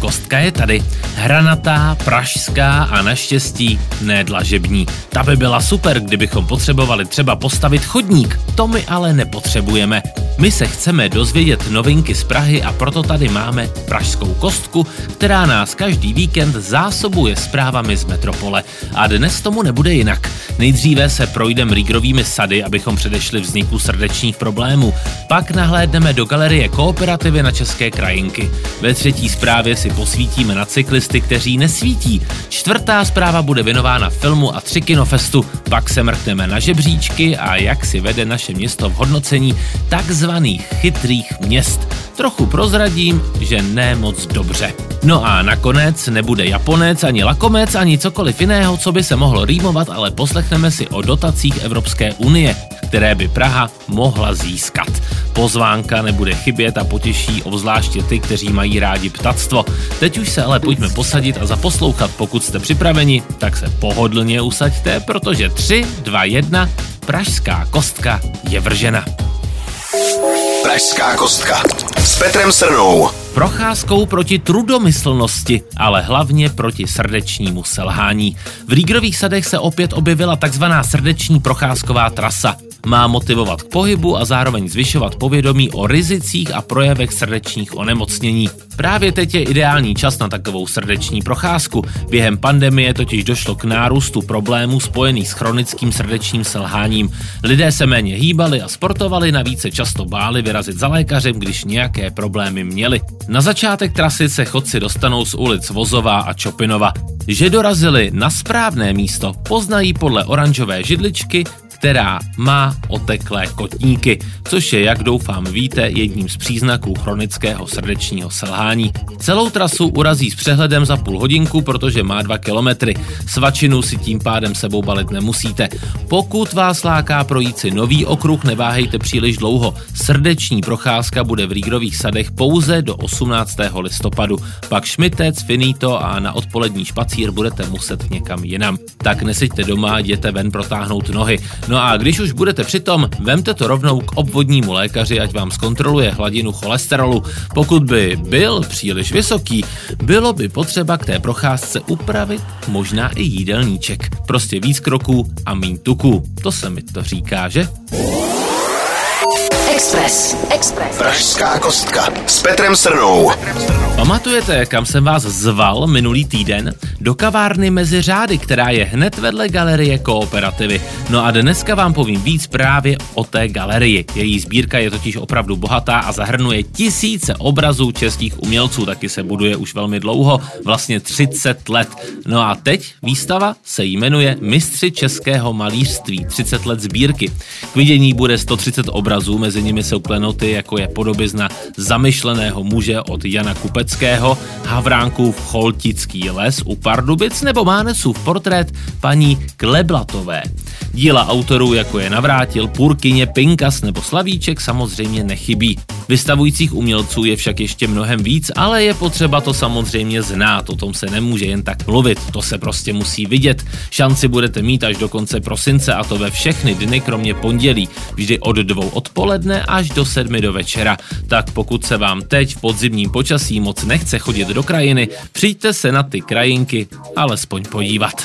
kostka je tady. Hranatá, pražská a naštěstí nedlažební. Ta by byla super, kdybychom potřebovali třeba postavit chodník. To my ale nepotřebujeme. My se chceme dozvědět novinky z Prahy a proto tady máme Pražskou kostku, která nás každý víkend zásobuje zprávami z metropole. A dnes tomu nebude jinak. Nejdříve se projdeme Rígrovými sady, abychom předešli vzniku srdečních problémů. Pak nahlédneme do galerie Kooperativy na České krajinky. Ve třetí zprávě si posvítíme na cyklisty, kteří nesvítí. Čtvrtá zpráva bude věnována filmu a tři kinofestu. Pak se mrkneme na žebříčky a jak si vede naše město v hodnocení takzvaných chytrých měst. Trochu prozradím, že ne moc dobře. No a nakonec nebude Japonec, ani Lakomec, ani cokoliv jiného, co by se mohlo rýmovat, ale poslechneme si o dotacích Evropské unie, které by Praha mohla získat. Pozvánka nebude chybět a potěší obzvláště ty, kteří mají rádi ptactvo. Teď už se ale pojďme posadit a zaposlouchat. Pokud jste připraveni, tak se pohodlně usaďte, protože 3, 2, 1, pražská kostka je vržena. Pražská kostka. S Petrem Srnou. Procházkou proti trudomyslnosti, ale hlavně proti srdečnímu selhání. V Rígrových sadech se opět objevila takzvaná srdeční procházková trasa. Má motivovat k pohybu a zároveň zvyšovat povědomí o rizicích a projevech srdečních onemocnění. Právě teď je ideální čas na takovou srdeční procházku. Během pandemie totiž došlo k nárůstu problémů spojených s chronickým srdečním selháním. Lidé se méně hýbali a sportovali, navíc se často báli vyrazit za lékařem, když nějaké problémy měli. Na začátek trasy se chodci dostanou z ulic Vozová a Čopinova. Že dorazili na správné místo, poznají podle oranžové židličky, která má oteklé kotníky, což je, jak doufám víte, jedním z příznaků chronického srdečního selhání. Celou trasu urazí s přehledem za půl hodinku, protože má dva kilometry. Svačinu si tím pádem sebou balit nemusíte. Pokud vás láká projít si nový okruh, neváhejte příliš dlouho. Srdeční procházka bude v Rígrových sadech pouze do 18. listopadu. Pak šmitec, finito a na odpolední špacír budete muset někam jinam. Tak neseďte doma, jděte ven protáhnout nohy. No a když už budete přitom, vemte to rovnou k obvodnímu lékaři, ať vám zkontroluje hladinu cholesterolu. Pokud by byl příliš vysoký, bylo by potřeba k té procházce upravit možná i jídelníček. Prostě víc kroků a míň tuku. To se mi to říká, že? Express. Express. Pražská kostka. S Petrem Srnou. Pamatujete, kam jsem vás zval minulý týden? Do kavárny mezi řády, která je hned vedle galerie Kooperativy. No a dneska vám povím víc právě o té galerii. Její sbírka je totiž opravdu bohatá a zahrnuje tisíce obrazů českých umělců, taky se buduje už velmi dlouho, vlastně 30 let. No a teď výstava se jmenuje Mistři českého malířství 30 let sbírky. K vidění bude 130 obrazů, mezi nimi jsou klenoty, jako je podobizna zamyšleného muže od Jana Kupeckého, Havránkův Choltický les u Pardubic nebo Mánesův portrét paní Kleblatové. Díla autorů, jako je Navrátil, Purkyně, Pinkas nebo Slavíček, samozřejmě nechybí. Vystavujících umělců je však ještě mnohem víc, ale je potřeba to samozřejmě znát, o tom se nemůže jen tak mluvit, to se prostě musí vidět. Šanci budete mít až do konce prosince a to ve všechny dny, kromě pondělí, vždy od dvou odpoledne až do sedmi do večera. Tak pokud se vám teď v podzimním počasí moc nechce chodit do krajiny, přijďte se na ty krajinky alespoň podívat.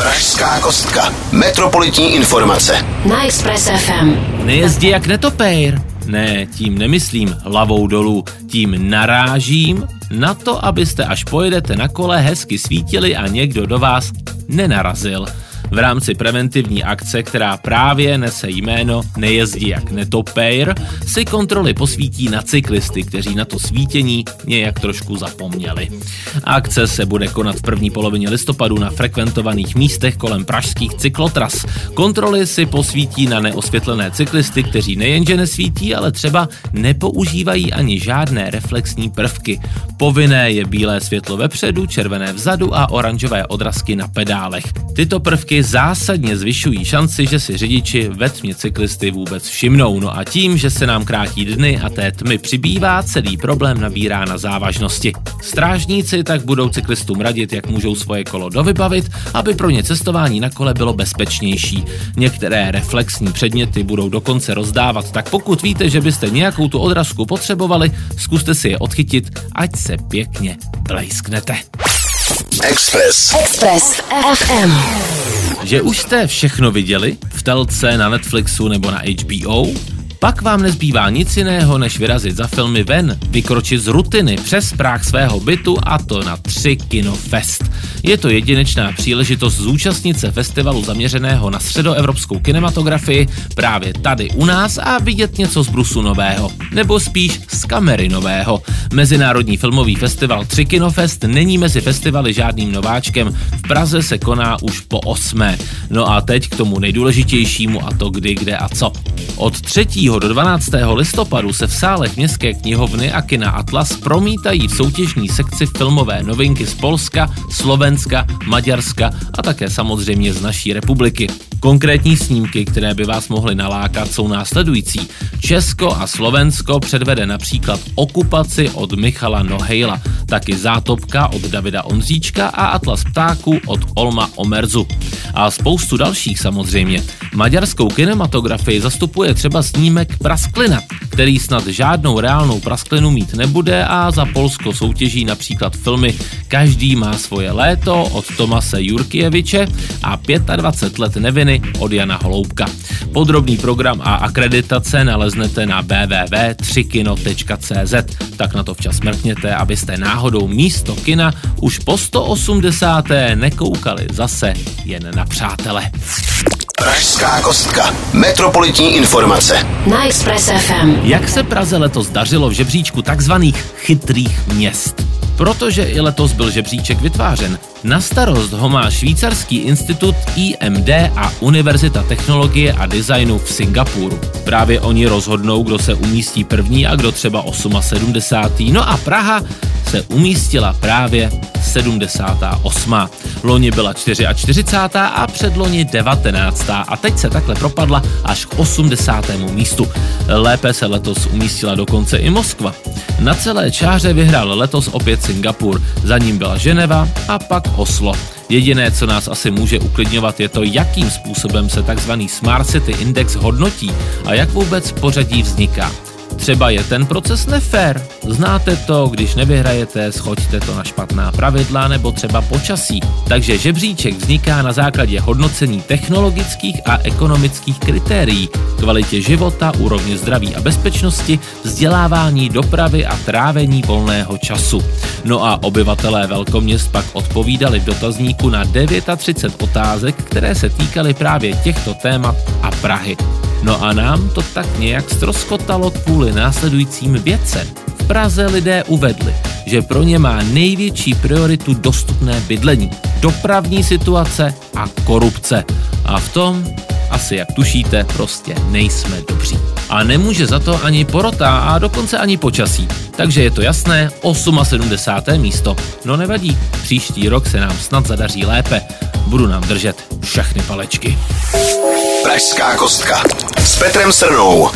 Pražská kostka. Metropolitní informace. Na Express FM. Nejezdí jak netopér. Ne, tím nemyslím hlavou dolů, tím narážím na to, abyste až pojedete na kole hezky svítili a někdo do vás nenarazil. V rámci preventivní akce, která právě nese jméno Nejezdí jak netopejr, si kontroly posvítí na cyklisty, kteří na to svítění nějak trošku zapomněli. Akce se bude konat v první polovině listopadu na frekventovaných místech kolem pražských cyklotras. Kontroly si posvítí na neosvětlené cyklisty, kteří nejenže nesvítí, ale třeba nepoužívají ani žádné reflexní prvky. Povinné je bílé světlo vepředu, červené vzadu a oranžové odrazky na pedálech. Tyto prvky zásadně zvyšují šanci, že si řidiči ve tmě cyklisty vůbec všimnou. No a tím, že se nám krátí dny a té tmy přibývá, celý problém nabírá na závažnosti. Strážníci tak budou cyklistům radit, jak můžou svoje kolo dovybavit, aby pro ně cestování na kole bylo bezpečnější. Některé reflexní předměty budou dokonce rozdávat, tak pokud víte, že byste nějakou tu odrazku potřebovali, zkuste si je odchytit, ať se pěkně blejsknete. Express. Express FM. Že už jste všechno viděli v telce, na Netflixu nebo na HBO? Pak vám nezbývá nic jiného, než vyrazit za filmy ven, vykročit z rutiny přes práh svého bytu a to na tři Kinofest. Je to jedinečná příležitost zúčastnit se festivalu zaměřeného na středoevropskou kinematografii právě tady u nás a vidět něco z brusu nového, nebo spíš z kamery nového. Mezinárodní filmový festival 3 Kinofest není mezi festivaly žádným nováčkem, v Praze se koná už po osmé. No a teď k tomu nejdůležitějšímu a to kdy, kde a co. Od 3. do 12. listopadu se v sálech Městské knihovny a kina Atlas promítají v soutěžní sekci filmové novinky z Polska, Slovenska, Maďarska a také samozřejmě z naší republiky. Konkrétní snímky, které by vás mohly nalákat, jsou následující. Česko a Slovensko předvede například okupaci od Michala Nohejla, taky Zátopka od Davida Ondříčka a Atlas ptáků od Olma Omerzu. A spoustu dalších samozřejmě. Maďarskou kinematografii zastupuje třeba snímek Prasklina, který snad žádnou reálnou prasklinu mít nebude a za Polsko soutěží například filmy Každý má svoje léto od Tomase Jurkieviče a 25 let neviny od Jana Holoubka. Podrobný program a akreditace naleznete na www.3kino.cz, tak na to včas mrkněte, abyste náhodou místo kina už po 180. nekoukali zase jen na přátele. Pražská kostka. Metropolitní informace. Na Express FM. Jak se Praze letos dařilo v žebříčku takzvaných chytrých měst? Protože i letos byl žebříček vytvářen. Na starost ho má švýcarský institut IMD a Univerzita technologie a designu v Singapuru. Právě oni rozhodnou, kdo se umístí první a kdo třeba 78. No a Praha se umístila právě 78. Loni byla 44. a předloni 19. a teď se takhle propadla až k 80. místu. Lépe se letos umístila dokonce i Moskva. Na celé čáře vyhrál letos opět Singapur, za ním byla Ženeva a pak Oslo. Jediné, co nás asi může uklidňovat, je to, jakým způsobem se tzv. Smart City Index hodnotí a jak vůbec pořadí vzniká. Třeba je ten proces nefér. Znáte to, když nevyhrajete, schoďte to na špatná pravidla nebo třeba počasí. Takže žebříček vzniká na základě hodnocení technologických a ekonomických kritérií, kvalitě života, úrovně zdraví a bezpečnosti, vzdělávání, dopravy a trávení volného času. No a obyvatelé velkoměst pak odpovídali v dotazníku na 39 otázek, které se týkaly právě těchto témat a Prahy. No a nám to tak nějak stroskotalo kvůli následujícím věcem. V Praze lidé uvedli, že pro ně má největší prioritu dostupné bydlení, dopravní situace a korupce. A v tom, asi jak tušíte, prostě nejsme dobří. A nemůže za to ani porota a dokonce ani počasí. Takže je to jasné, 78. místo. No nevadí, příští rok se nám snad zadaří lépe. Budu nám držet všechny palečky. Pražská kostka. S Petrem Srnou.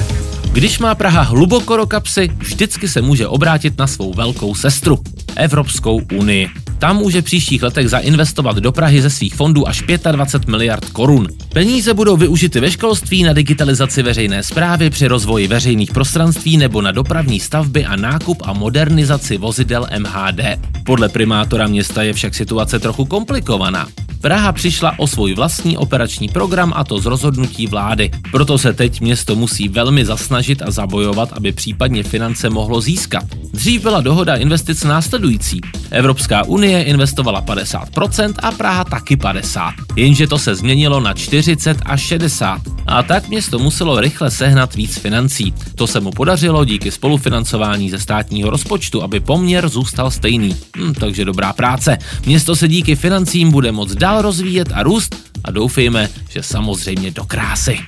Když má Praha hluboko do kapsy, vždycky se může obrátit na svou velkou sestru, Evropskou unii. Tam může příštích letech zainvestovat do Prahy ze svých fondů až 25 miliard korun. Peníze budou využity ve školství, na digitalizaci veřejné zprávy, při rozvoji veřejných prostranství nebo na dopravní stavby a nákup a modernizaci vozidel MHD. Podle primátora města je však situace trochu komplikovaná. Praha přišla o svůj vlastní operační program a to z rozhodnutí vlády. Proto se teď město musí velmi zasnažit a zabojovat, aby případně finance mohlo získat. Dřív byla dohoda investic následující. Evropská unie investovala 50% a Praha taky 50%. Jenže to se změnilo na 40 a 60. A tak město muselo rychle sehnat víc financí. To se mu podařilo díky spolufinancování ze státního rozpočtu, aby poměr zůstal stejný. Hm, takže dobrá práce. Město se díky financím bude moct dál rozvíjet a růst a doufejme, že samozřejmě do krásy.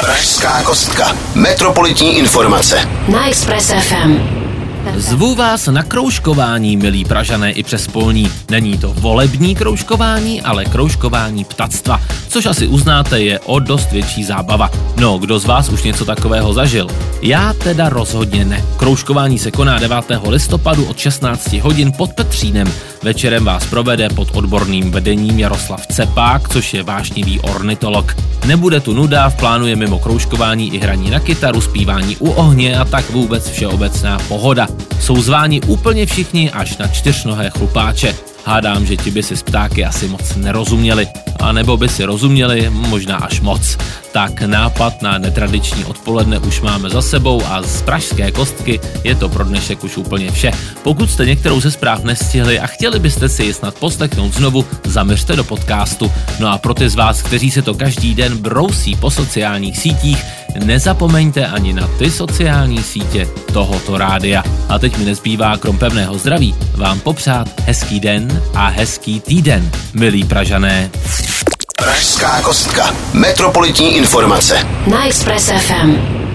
Pražská kostka. Metropolitní informace. Na Express FM. Zvu vás na kroužkování, milí Pražané i přes polní. Není to volební kroužkování, ale kroužkování ptactva, což asi uznáte je o dost větší zábava. No, kdo z vás už něco takového zažil? Já teda rozhodně ne. Kroužkování se koná 9. listopadu od 16 hodin pod Petřínem. Večerem vás provede pod odborným vedením Jaroslav Cepák, což je vášnivý ornitolog. Nebude tu nuda, v plánu je mimo kroužkování i hraní na kytaru, zpívání u ohně a tak vůbec všeobecná pohoda. Jsou zváni úplně všichni až na čtyřnohé chlupáče. Hádám, že ti by si z ptáky asi moc nerozuměli. A nebo by si rozuměli, možná až moc. Tak nápad na netradiční odpoledne už máme za sebou a z pražské kostky je to pro dnešek už úplně vše. Pokud jste některou ze zpráv nestihli a chtěli byste si ji snad poslechnout znovu, zaměřte do podcastu. No a pro ty z vás, kteří se to každý den brousí po sociálních sítích, nezapomeňte ani na ty sociální sítě tohoto rádia. A teď mi nezbývá krom pevného zdraví vám popřát hezký den a hezký týden, milí Pražané. Pražská kostka. Metropolitní informace. Na Express FM.